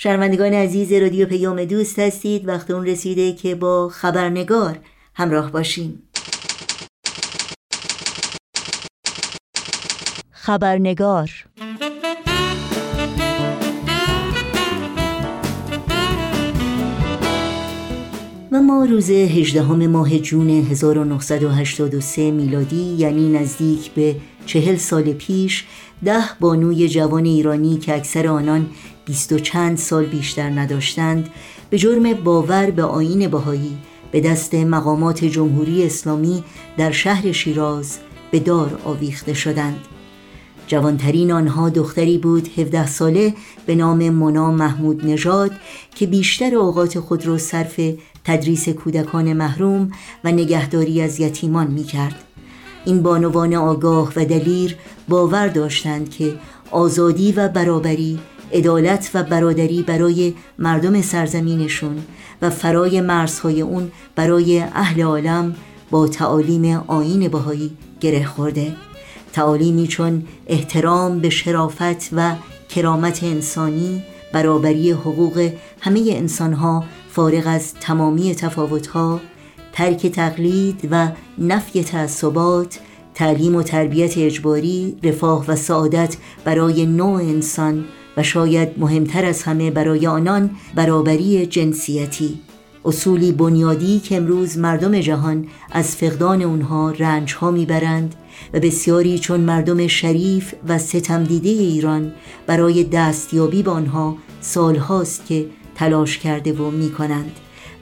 شنوندگان عزیز رادیو پیام دوست هستید. وقت اون رسیده که با خبرنگار همراه باشیم. خبرنگار. و ما روز 18 ماه جون 1983 میلادی یعنی نزدیک به چهل سال پیش ده بانوی جوان ایرانی که اکثر آنان بیست و چند سال بیشتر نداشتند به جرم باور به آین بهایی به دست مقامات جمهوری اسلامی در شهر شیراز به دار آویخته شدند جوانترین آنها دختری بود 17 ساله به نام مونا محمود نژاد که بیشتر اوقات خود را صرف تدریس کودکان محروم و نگهداری از یتیمان می کرد. این بانوان آگاه و دلیر باور داشتند که آزادی و برابری عدالت و برادری برای مردم سرزمینشون و فرای مرزهای اون برای اهل عالم با تعالیم آین بهایی گره خورده. تعالیمی چون احترام به شرافت و کرامت انسانی برابری حقوق همه انسانها فارغ از تمامی تفاوتها ترک تقلید و نفی تعصبات تعلیم و تربیت اجباری رفاه و سعادت برای نوع انسان و شاید مهمتر از همه برای آنان برابری جنسیتی. اصولی بنیادی که امروز مردم جهان از فقدان اونها رنج ها می‌برند و بسیاری چون مردم شریف و ستم دیده ایران برای دستیابی به آنها سالهاست که تلاش کرده و می کنند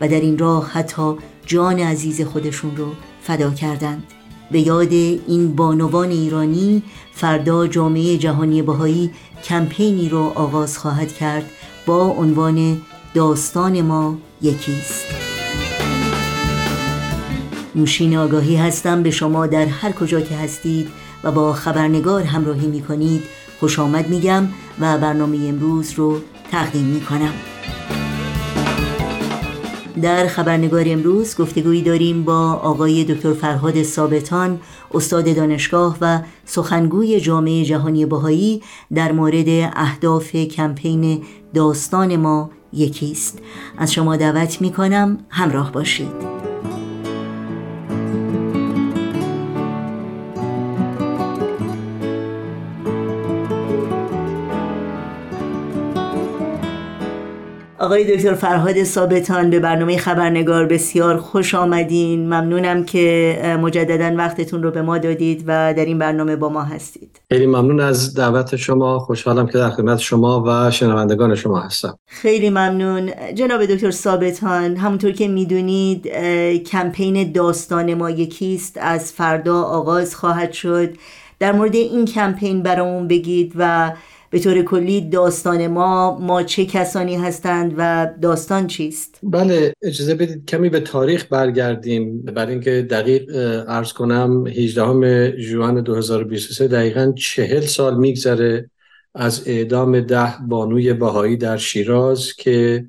و در این راه حتی جان عزیز خودشون رو فدا کردند. به یاد این بانوان ایرانی فردا جامعه جهانی بهایی کمپینی رو آغاز خواهد کرد با عنوان داستان ما یکیست. نوشین آگاهی هستم به شما در هر کجا که هستید و با خبرنگار همراهی می کنید خوش آمد میگم و برنامه امروز رو تقدیم می کنم در خبرنگار امروز گفتگویی داریم با آقای دکتر فرهاد ثابتان استاد دانشگاه و سخنگوی جامعه جهانی بهایی در مورد اهداف کمپین داستان ما یکیست. از شما دعوت می کنم همراه باشید. آقای دکتر فرهاد ثابتان به برنامه خبرنگار بسیار خوش آمدین. ممنونم که مجددا وقتتون رو به ما دادید و در این برنامه با ما هستید. خیلی ممنون از دعوت شما. خوشحالم که در خدمت شما و شنوندگان شما هستم. خیلی ممنون. جناب دکتر ثابتان همونطور که می‌دونید کمپین داستان ما یکیست. از فردا آغاز خواهد شد. در مورد این کمپین برامون بگید و به طور کلی داستان ما ما چه کسانی هستند و داستان چیست؟ بله اجازه بدید کمی به تاریخ برگردیم. برای اینکه دقیق ارز کنم 18 ژوئن 2023 دقیقا چهل سال میگذره از اعدام ده بانوی بهایی در شیراز که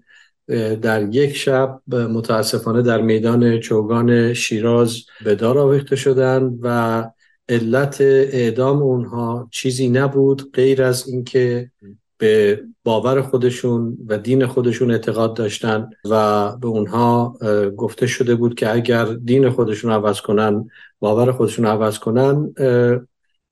در یک شب متاسفانه در میدان چوگان شیراز به دار آویخته شدند و علت اعدام اونها چیزی نبود غیر از اینکه به باور خودشون و دین خودشون اعتقاد داشتن و به اونها گفته شده بود که اگر دین خودشون عوض کنن باور خودشون عوض کنن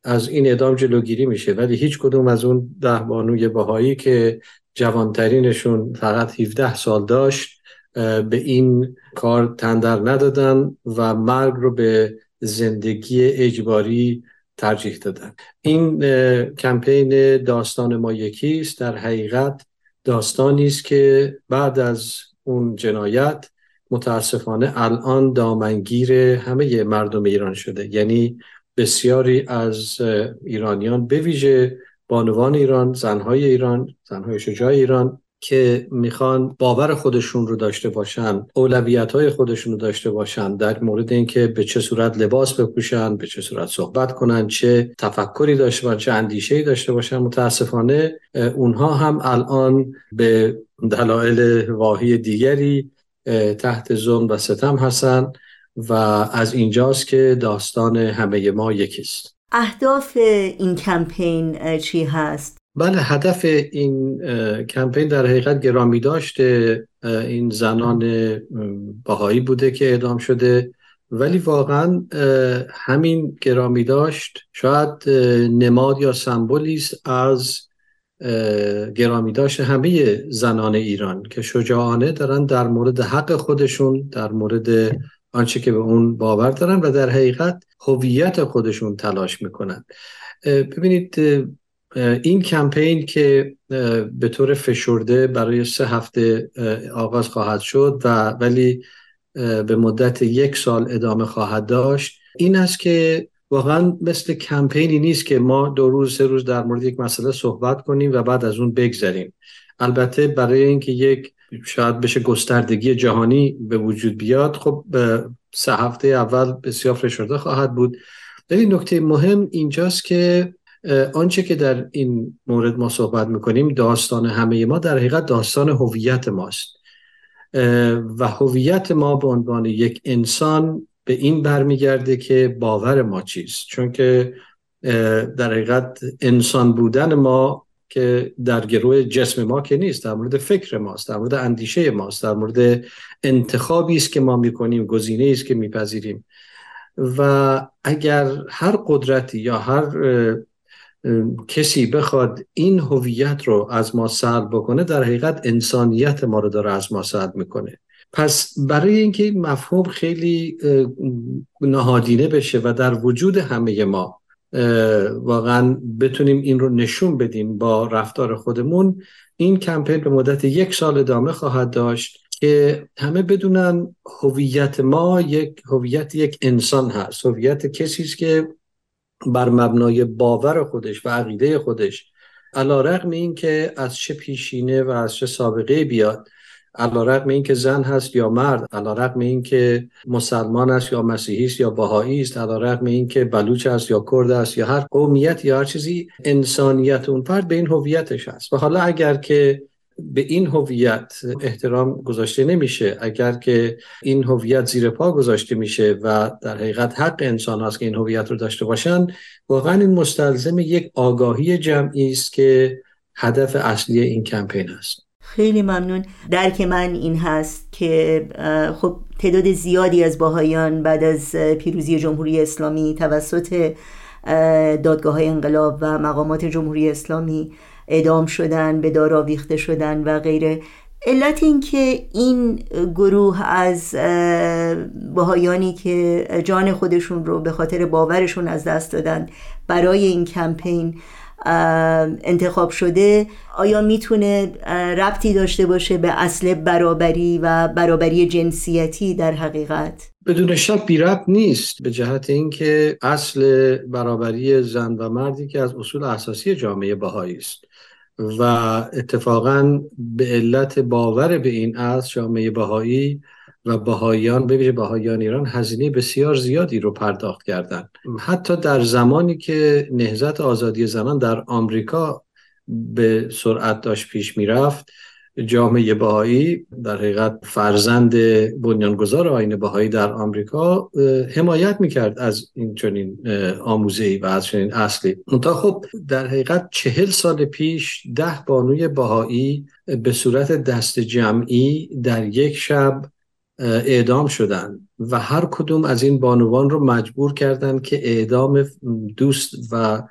از این اعدام جلوگیری میشه. ولی هیچ کدوم از اون ده بانوی بهایی که جوانترینشون فقط 17 سال داشت به این کار تندر ندادن و مرگ رو به زندگی اجباری ترجیح دادن. این کمپین داستان ما یکیست. در حقیقت داستانی است که بعد از اون جنایت متاسفانه الان دامنگیر همه مردم ایران شده. یعنی بسیاری از ایرانیان به ویژه بانوان ایران زنهای ایران زنهای شجاع ایران که می‌خوان باور خودشون رو داشته باشن اولویت های خودشون رو داشته باشن در مورد اینکه به چه صورت لباس بپوشن به چه صورت صحبت کنن چه تفکری داشته باشن چه اندیشه‌ای داشته باشن متاسفانه اونها هم الان به دلایل واهی دیگری تحت ظلم و ستم هستن و از اینجاست که داستان همه ما یکیست. اهداف این کمپین چی هست؟ بله هدف این کمپین در حقیقت گرامی داشت این زنان باهایی بوده که اعدام شده. ولی واقعا همین گرامی داشت. شاید نماد یا سمبولی از گرامی داشت همه زنان ایران که شجاعانه دارن در مورد حق خودشون در مورد آنچه که به اون باور دارن و در حقیقت هویت خودشون تلاش می‌کنن. ببینید این کمپین که به طور فشرده برای سه هفته آغاز خواهد شد و ولی به مدت یک سال ادامه خواهد داشت این است که واقعا مثل کمپینی نیست که ما دو روز سه روز در مورد یک مسئله صحبت کنیم و بعد از اون بگذریم. البته برای اینکه یک شاید بشه گستردگی جهانی به وجود بیاد خب سه هفته اول بسیار فشرده خواهد بود. ولی نکته مهم اینجاست که آنچه که در این مورد ما صحبت می‌کنیم داستان همه ما در حقیقت داستان هویت ماست. و هویت ما به عنوان یک انسان به این برمیگرده که باور ما چیست. چون که در حقیقت انسان بودن ما که در گروه جسم ما که نیست در مورد فکر ماست در مورد اندیشه ماست در مورد انتخابی است که ما می‌کنیم گزینه است که میپذیریم. و اگر هر قدرتی یا هر کسی بخواد این هویت رو از ما سلب بکنه در حقیقت انسانیت ما رو داره از ما سلب می‌کنه. پس برای اینکه این مفهوم خیلی نهادینه بشه و در وجود همه ما واقعا بتونیم این رو نشون بدیم با رفتار خودمون این کمپین به مدت یک سال ادامه خواهد داشت که همه بدونن هویت ما یک هویت یک انسان هست. هویت کسی است که بر مبنای باور خودش و عقیده خودش علا رقم این که از چه پیشینه و از چه سابقه بیاد علا رقم این که زن هست یا مرد علا رقم این که مسلمان است یا مسیحی است یا بهایی است علا رقم این که بلوچ است یا کرد است یا هر قومیت یا هر چیزی انسانیت اون فرد به این هویتش هست. و حالا اگر که به این هویت احترام گذاشته نمیشه. اگر که این هویت زیر پا گذاشته میشه و در حقیقت حق انسان هست که این هویت رو داشته باشن واقعا این مستلزم یک آگاهی جمعی است که هدف اصلی این کمپین است خیلی ممنون. درک من این هست که خب تعداد زیادی از باهایان بعد از پیروزی جمهوری اسلامی توسط دادگاه های انقلاب و مقامات جمهوری اسلامی اعدام شدن به دار آویخته شدن و غیره. علت این که این گروه از باهایانی که جان خودشون رو به خاطر باورشون از دست دادن برای این کمپین انتخاب شده آیا می‌تونه ربطی داشته باشه به اصل برابری و برابری جنسیتی در حقیقت؟ بدون شک بی ربط نیست به جهت اینکه اصل برابری زن و مردی که از اصول اساسی جامعه بهایی است و اتفاقا به علت باور به این اصل جامعه بهایی و بهاییان به ویژه بهاییان ایران هزینه بسیار زیادی رو پرداخت کردند حتی در زمانی که نهضت آزادی زنان در آمریکا به سرعت داشت پیش می‌رفت جامعه بهایی در حقیقت فرزند بنیانگذار آین بهایی در آمریکا حمایت می‌کرد از این چنین آموزه و از چنین اصلی. تا خب در حقیقت چهل سال پیش ده بانوی بهایی به صورت دست جمعی در یک شب اعدام شدن و هر کدوم از این بانوان رو مجبور کردند که اعدام دوست و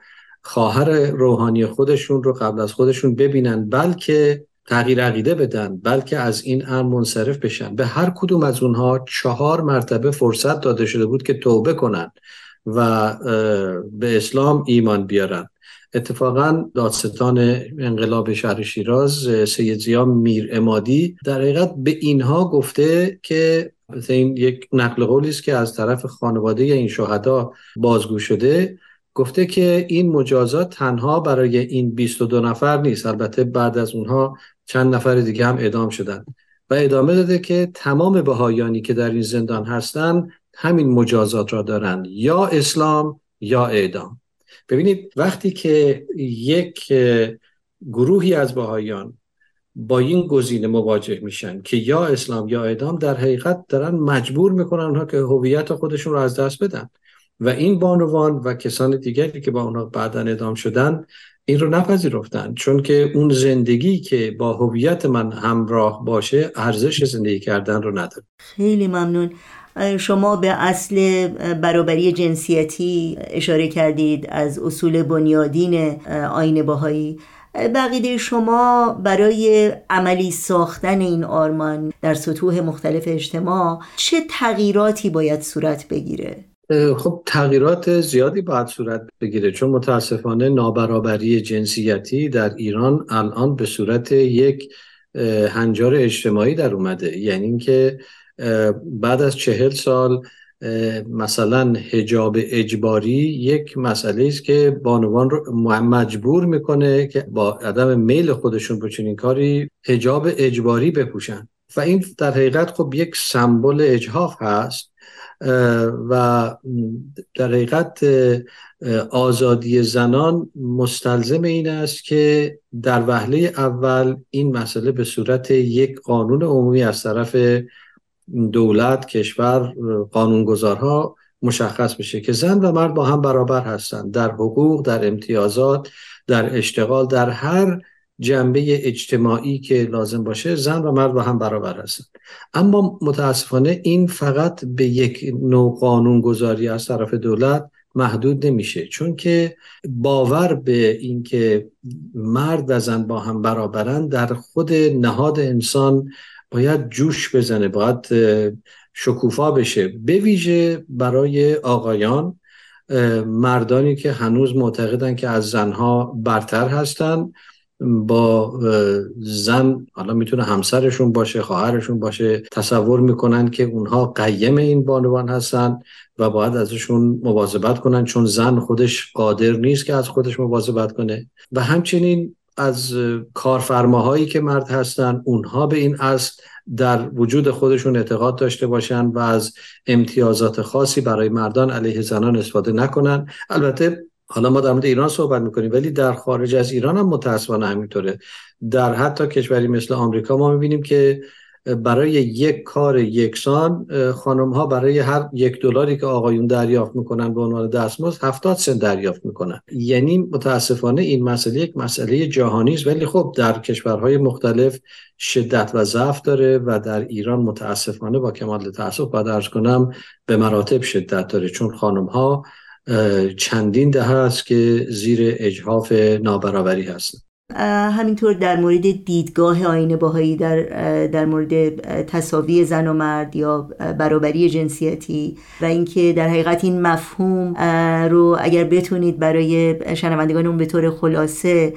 خواهر روحانی خودشون رو قبل از خودشون ببینن بلکه تغییر عقیده بدن بلکه از این امر منصرف بشن. به هر کدوم از اونها چهار مرتبه فرصت داده شده بود که توبه کنن و به اسلام ایمان بیارن. اتفاقا دادستان انقلاب شهر شیراز سید زیا میر امادی در حقیقت به اینها گفته که این یک نقل قولی است که از طرف خانواده این شهدا بازگو شده. گفته که این مجازات تنها برای این 22 نفر نیست البته بعد از اونها چند نفر دیگه هم اعدام شدن. و ادامه داده که تمام بهایانی که در این زندان هستند همین مجازات را دارند یا اسلام یا اعدام. ببینید وقتی که یک گروهی از بهایان با این گزینه مواجه میشن که یا اسلام یا اعدام در حقیقت دارن مجبور می‌کنن اونها که هویت خودشون رو از دست بدن. و این بانوان و کسان دیگری که با اونا بعدا ادام شدن این رو نپذیرفتن. چون که اون زندگی که با هویت من همراه باشه ارزش زندگی کردن رو نداره. خیلی ممنون. شما به اصل برابری جنسیتی اشاره کردید از اصول بنیادین آین باهایی بقیده شما برای عملی ساختن این آرمان در سطوح مختلف اجتماع چه تغییراتی باید صورت بگیره؟ خب تغییرات زیادی باید صورت بگیره چون متاسفانه نابرابری جنسیتی در ایران الان به صورت یک هنجار اجتماعی در اومده یعنی اینکه بعد از چهل سال مثلا هجاب اجباری یک مسئله است که بانوان رو مجبور می‌کنه که با عدم میل خودشون به چنین کاری هجاب اجباری بپوشن. و این در حقیقت خب یک سمبل اجهاف هست و در حقیقت آزادی زنان مستلزم این است که در وهله اول این مسئله به صورت یک قانون عمومی از طرف دولت کشور قانونگذارها مشخص بشه که زن و مرد با هم برابر هستند. در حقوق در امتیازات در اشتغال در هر جنبه اجتماعی که لازم باشه زن و مرد با هم برابر هستند. اما متاسفانه این فقط به یک نوع قانون گذاری از طرف دولت محدود نمیشه چون که باور به اینکه مرد و زن با هم برابرن در خود نهاد انسان باید جوش بزنه باید شکوفا بشه. به ویژه برای آقایان مردانی که هنوز معتقدن که از زنها برتر هستن با زن حالا می‌تونه همسرشون باشه خواهرشون باشه تصور می‌کنن که اونها قیم این بانوان هستن و باید ازشون مواظبت کنن چون زن خودش قادر نیست که از خودش مواظبت کنه. و همچنین از کارفرماهایی که مرد هستن اونها به این اصل در وجود خودشون اعتقاد داشته باشن و از امتیازات خاصی برای مردان علیه زنان استفاده نکنن. البته حالا ما در مورد ایران صحبت می‌کنیم ولی در خارج از ایران هم متاسفانه همینطوره. در حتی کشوری مثل آمریکا ما می‌بینیم که برای یک کار یکسان خانم ها برای هر یک دلاری که آقایون دریافت می‌کنن به عنوان دستمزد 70 سنت دریافت می‌کنن. یعنی متاسفانه این مسئله یک مسئله جهانی است. ولی خب در کشورهای مختلف شدت و ضعف داره و در ایران متاسفانه با کمال تاسف باید ارز کنم به مراتب شدت داره. چون خانم ها چندین ده هست که زیر اجهاف نابرابری هستند. همینطور در مورد دیدگاه آین باهایی در, در مورد تصاوی زن و مرد یا برابری جنسیتی و اینکه در حقیقت این مفهوم رو اگر بتونید برای شنوندگانمون به طور خلاصه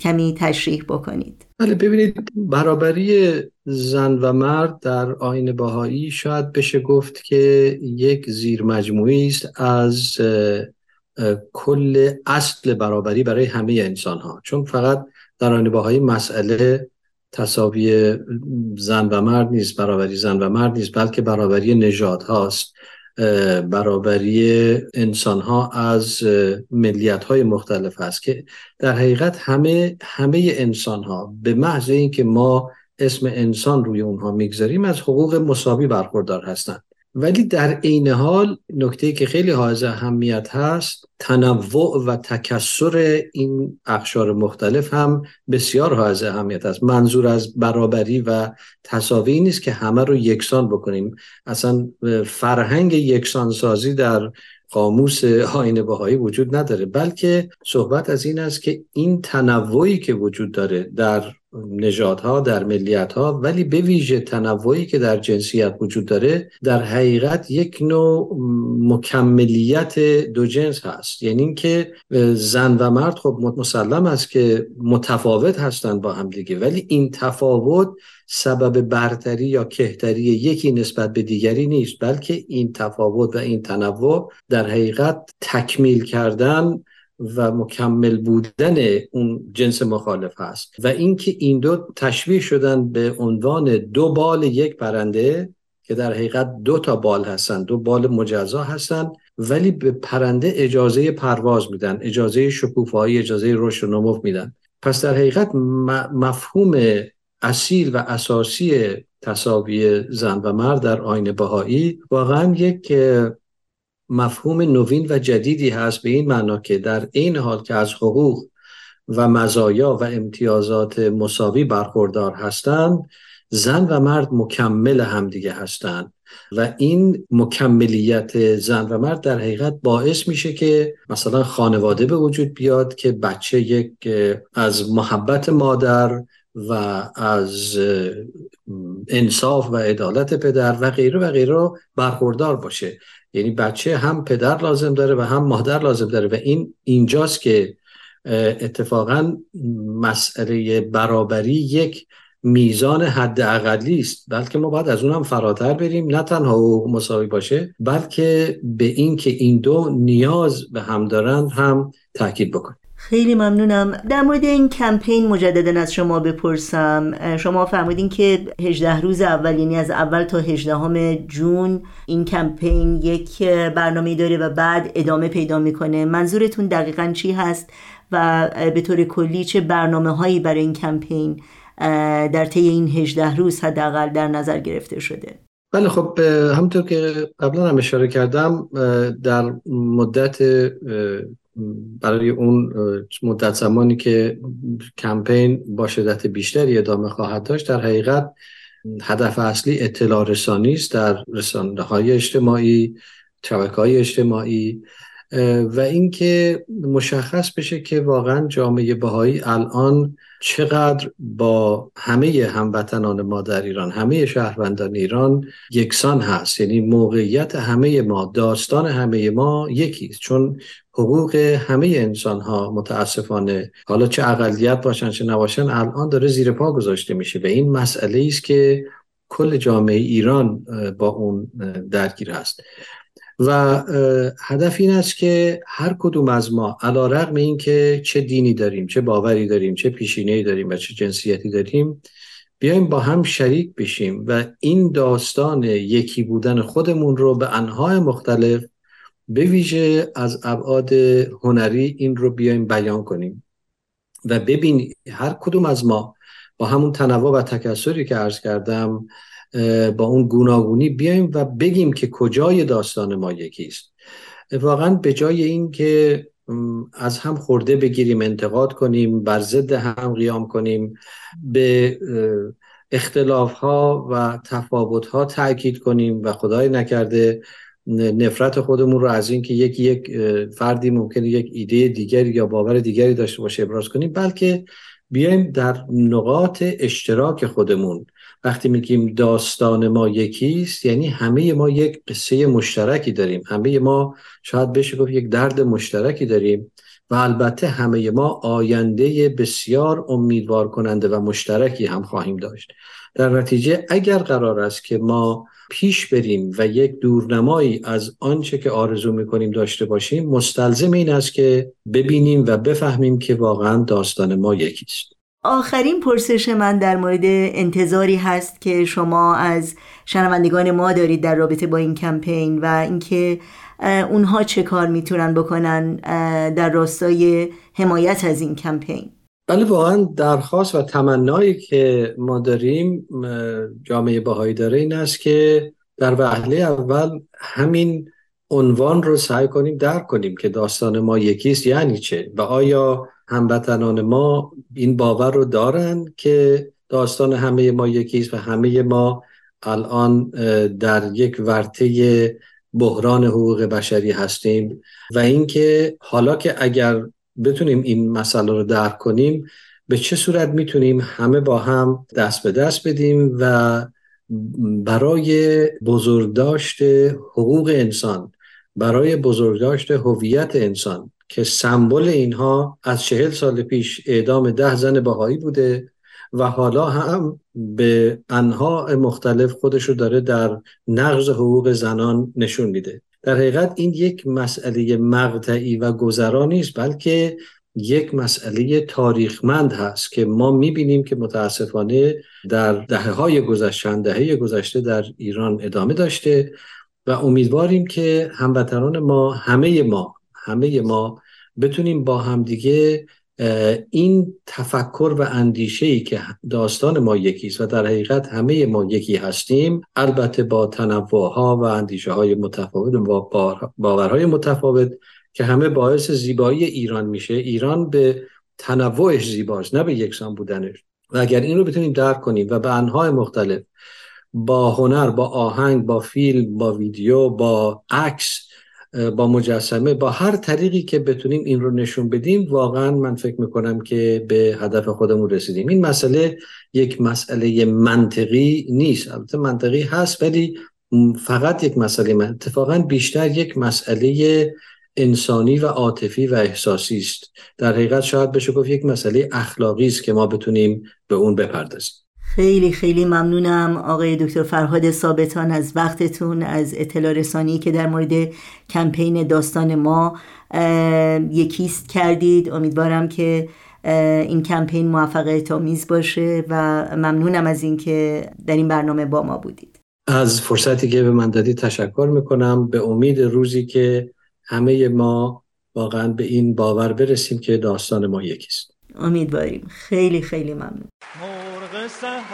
کمی تشریح بکنید. بله ببینید برابری زن و مرد در آین باهایی شاید بشه گفت که یک زیر مجموعی است از کل اصل برابری برای همه انسان ها چون فقط در آن باهایی مسئله تصاوی زن و مرد نیست برابری زن و مرد نیست بلکه برابری نژاد هاست برابری انسان ها از ملیت های مختلف هست که در حقیقت همه همه انسان ها به محض اینکه ما اسم انسان روی اونها می‌گذاریم از حقوق مساوی برخوردار هستند. ولی در عین حال نکته که خیلی حائز اهمیت هست تنوع و تکسر این اخشار مختلف هم بسیار حائز اهمیت است. منظور از برابری و تصاوی نیست که همه رو یکسان بکنیم. اصلا فرهنگ یکسانسازی در قاموس آین بهایی وجود نداره بلکه صحبت از این است که این تنوعی که وجود داره در نژادها در ملیت ها ولی به ویژه تنوعی که در جنسیت وجود داره در حقیقت یک نوع مکملیت دو جنس هست. یعنی اینکه زن و مرد خب مسلم است که متفاوت هستند با هم دیگه ولی این تفاوت سبب برتری یا کهتری یکی نسبت به دیگری نیست بلکه این تفاوت و این تنوع در حقیقت تکمیل کردن و مکمل بودن اون جنس مخالف هست. و اینکه این دو تشبیه شدن به عنوان دو بال یک پرنده که در حقیقت دو تا بال هستن دو بال مجزا هستن ولی به پرنده اجازه پرواز میدن اجازه شکوفایی اجازه رشد و نمو میدن. پس در حقیقت مفهوم اصیل و اساسی تصاوی زن و مرد در آین بهایی واقعا یک مفهوم نوین و جدیدی هست به این معنا که در این حال که از حقوق و مزایا و امتیازات مساوی برخوردار هستند زن و مرد مکمل همدیگه هستند و این مکملیت زن و مرد در حقیقت باعث میشه که مثلا خانواده به وجود بیاد که بچه یک از محبت مادر و از انصاف و عدالت پدر و غیره و غیره برخوردار باشه. یعنی بچه هم پدر لازم داره و هم مادر لازم داره و این اینجاست که اتفاقا مسئله برابری یک میزان حد اقلی است. بلکه ما باید از اون هم فراتر بریم. نه تنها حقوق مساوی باشه بلکه به این که این دو نیاز به هم دارند هم تاکید بکنیم. خیلی ممنونم. در مورد این کمپین مجددا از شما بپرسم. شما فرمودین که 18 روز اول یعنی از اول تا 18 جون این کمپین یک برنامه داره و بعد ادامه پیدا می‌کنه. منظورتون دقیقا چی هست و به طور کلی چه برنامه هایی برای این کمپین در طی این 18 روز حداقل در نظر گرفته شده؟ بله خب همونطور که قبلا هم اشاره کردم در مدت برای اون مدت زمانی که کمپین با شدت بیشتری ادامه خواهد داشت در حقیقت هدف اصلی اطلاع رسانی است در رسانه های اجتماعی شبکه های اجتماعی و اینکه مشخص بشه که واقعا جامعه بهایی الان چقدر با همه هموطنان ما در ایران همه شهروندان ایران یکسان هست. یعنی موقعیت همه ما داستان همه ما یکیست چون حقوق همه انسان ها متاسفانه حالا چه اقلیت باشن چه نباشن الان داره زیر پا گذاشته میشه. و این مسئله است که کل جامعه ایران با اون درگیر هست و هدف این است که هر کدوم از ما علا رقم این که چه دینی داریم چه باوری داریم چه پیشینه‌ای داریم و چه جنسیتی داریم بیایم با هم شریک بشیم و این داستان یکی بودن خودمون رو به انهای مختلف به ویژه از ابعاد هنری این رو بیایم بیان کنیم و ببین هر کدوم از ما با همون تنوع و تکسری که عرض کردم با اون گوناگونی بیایم و بگیم که کجای داستان ما یکیست. واقعا به جای این که از هم خورده بگیریم انتقاد کنیم بر ضد هم قیام کنیم به اختلاف ها و تفاوت ها تاکید کنیم و خدای نکرده نفرت خودمون رو از اینکه یکی یک فردی ممکنه یک ایده دیگری یا باور دیگری داشته باشه ابراز کنیم بلکه بیایم در نقاط اشتراک خودمون. وقتی میگیم داستان ما یکیست یعنی همه ما یک قصه مشترکی داریم. همه ما شاید بشه گفت یک درد مشترکی داریم و البته همه ما آینده بسیار امیدوار کننده و مشترکی هم خواهیم داشت. در نتیجه اگر قرار است که ما پیش بریم و یک دورنمایی از آنچه که آرزو می‌کنیم داشته باشیم مستلزم این است که ببینیم و بفهمیم که واقعا داستان ما یکیست آخرین پرسش من در مورد انتظاری هست که شما از شنوندگان ما دارید در رابطه با این کمپین و اینکه اونها چه کار می‌تونن بکنن در راستای حمایت از این کمپین. بله واقعا درخواست و تمنایی که ما داریم جامعه باهایی داره این است که در وهله اول همین عنوان رو سعی کنیم درک کنیم که داستان ما یکیست یعنی چه و آیا هموطنان ما این باور رو دارن که داستان همه ما یکیست و همه ما الان در یک ورطه بحران حقوق بشری هستیم و اینکه حالا که اگر بتونیم این مسئله رو درک کنیم به چه صورت می‌تونیم همه با هم دست به دست بدیم و برای بزرگداشت حقوق انسان برای بزرگداشت هویت انسان که سمبل اینها از چهل سال پیش اعدام ده زن بهایی بوده و حالا هم به انها مختلف خودش رو داره در نقض حقوق زنان نشون میده. در حقیقت این یک مسئله مقطعی و گذرا نیست بلکه یک مسئله تاریخمند هست که ما می‌بینیم که متاسفانه در دهه های گذشته دهه گذشته در ایران ادامه داشته و امیدواریم که هموطنان ما همه ما همه ما بتونیم با همدیگه این تفکر و اندیشه ای که داستان ما یکیست و در حقیقت همه ما یکی هستیم البته با تنوع ها و اندیشه های متفاوت و باورهای متفاوت که همه باعث زیبایی ایران میشه. ایران به تنوعش زیباست نه به یکسان بودنش. و اگر این رو بتونیم درک کنیم و به انهای مختلف با هنر با آهنگ با فیلم با ویدیو با عکس با مجسمه با هر طریقی که بتونیم این رو نشون بدیم واقعا من فکر می‌کنم که به هدف خودمون رسیدیم. این مسئله یک مسئله منطقی نیست. البته منطقی هست ولی فقط یک مسئله من. اتفاقا بیشتر یک مسئله انسانی و عاطفی و احساسی است. در حقیقت شاید بشه گفت یک مسئله اخلاقی است که ما بتونیم به اون بپردازیم. خیلی خیلی ممنونم آقای دکتر فرهاد ثابتان از وقتتون از اطلاع رسانی که در مورد کمپین داستان ما یکیست کردید. امیدوارم که این کمپین موفقیت آمیز باشه و ممنونم از اینکه در این برنامه با ما بودید. از فرصتی که به من دادید تشکر می‌کنم. به امید روزی که همه ما واقعا به این باور برسیم که داستان ما یکیست. امیدواریم. خیلی خیلی ممنون. شرف